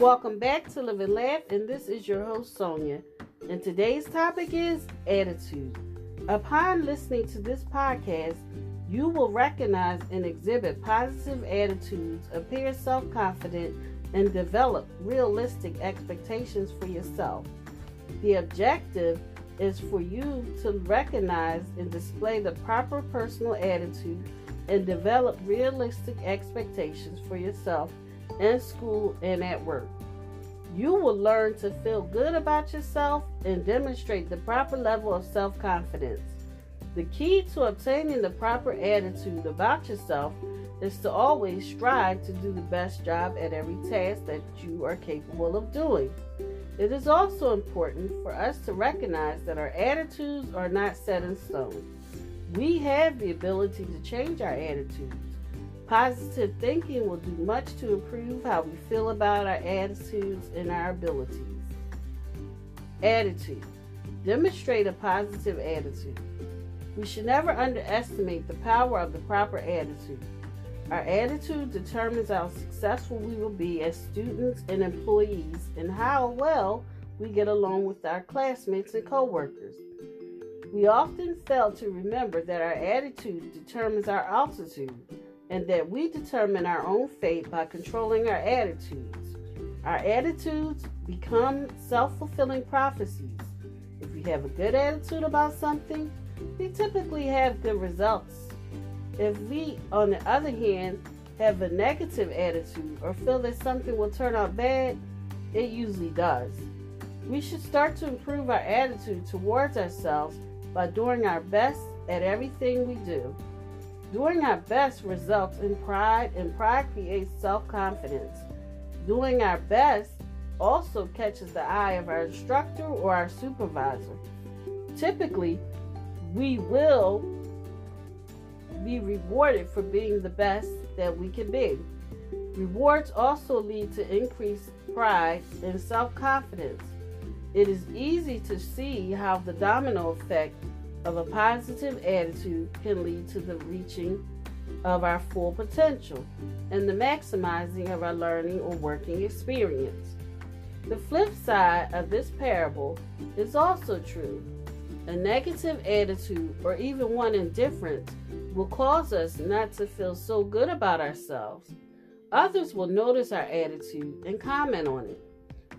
Welcome back to Live and Laugh, and this is your host Sonia. And today's topic is attitude. Upon listening to this podcast, you will recognize and exhibit positive attitudes, appear self confident, and develop realistic expectations for yourself. The objective is for you to recognize and display the proper personal attitude and develop realistic expectations for yourself in school and at work. You will learn to feel good about yourself and demonstrate the proper level of self confidence. The key to obtaining the proper attitude about yourself is to always strive to do the best job at every task that you are capable of doing. It is also important for us to recognize that our attitudes are not set in stone. We have the ability to change our attitudes. Positive thinking will do much to improve how we feel about our attitudes and our abilities. Attitude. Demonstrate a positive attitude. We should never underestimate the power of the proper attitude. Our attitude determines how successful we will be as students and employees and how well we get along with our classmates and coworkers. We often fail to remember that our attitude determines our altitude and that we determine our own fate by controlling our attitudes. Our attitudes become self fulfilling prophecies. If we have a good attitude about something, we typically have good results. If we, on the other hand, have a negative attitude or feel that something will turn out bad, it usually does. We should start to improve our attitude towards ourselves by doing our best at everything we do. Doing our best results in pride, and pride creates self confidence. Doing our best also catches the eye of our instructor or our supervisor. Typically, we will be rewarded for being the best that we can be. Rewards also lead to increased pride and self confidence. It is easy to see how the domino effect of a positive attitude can lead to the reaching of our full potential and the maximizing of our learning or working experience. The flip side of this parable is also true. A negative attitude or even one indifference will cause us not to feel so good about ourselves. Others will notice our attitude and comment on it.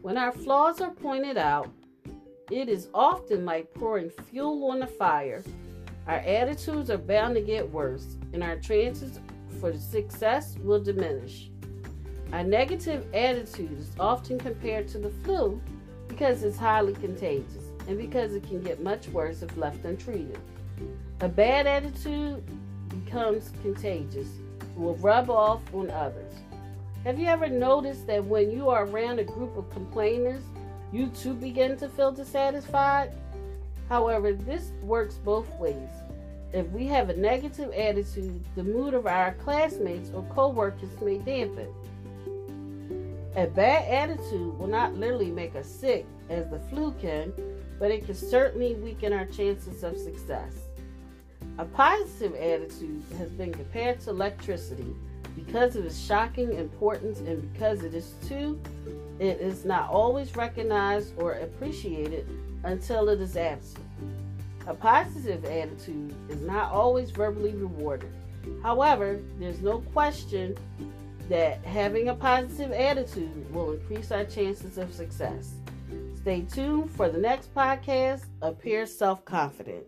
When our flaws are pointed out, it is often like pouring fuel on a fire. Our attitudes are bound to get worse, and our chances for success will diminish. Our negative attitude is often compared to the flu because it's highly contagious and because it can get much worse if left untreated. A bad attitude becomes contagious, will rub off on others. Have you ever noticed that when you are around a group of complainers, you too begin to feel dissatisfied? However, this works both ways. If we have a negative attitude, the mood of our classmates or coworkers may dampen. A bad attitude will not literally make us sick, as the flu can, but it can certainly weaken our chances of success. A positive attitude has been compared to electricity because of its shocking importance and because it is too it is not always recognized or appreciated until it is absent. A positive attitude is not always verbally rewarded. However, there's no question that having a positive attitude will increase our chances of success. Stay tuned for the next podcast, Appear Self Confident.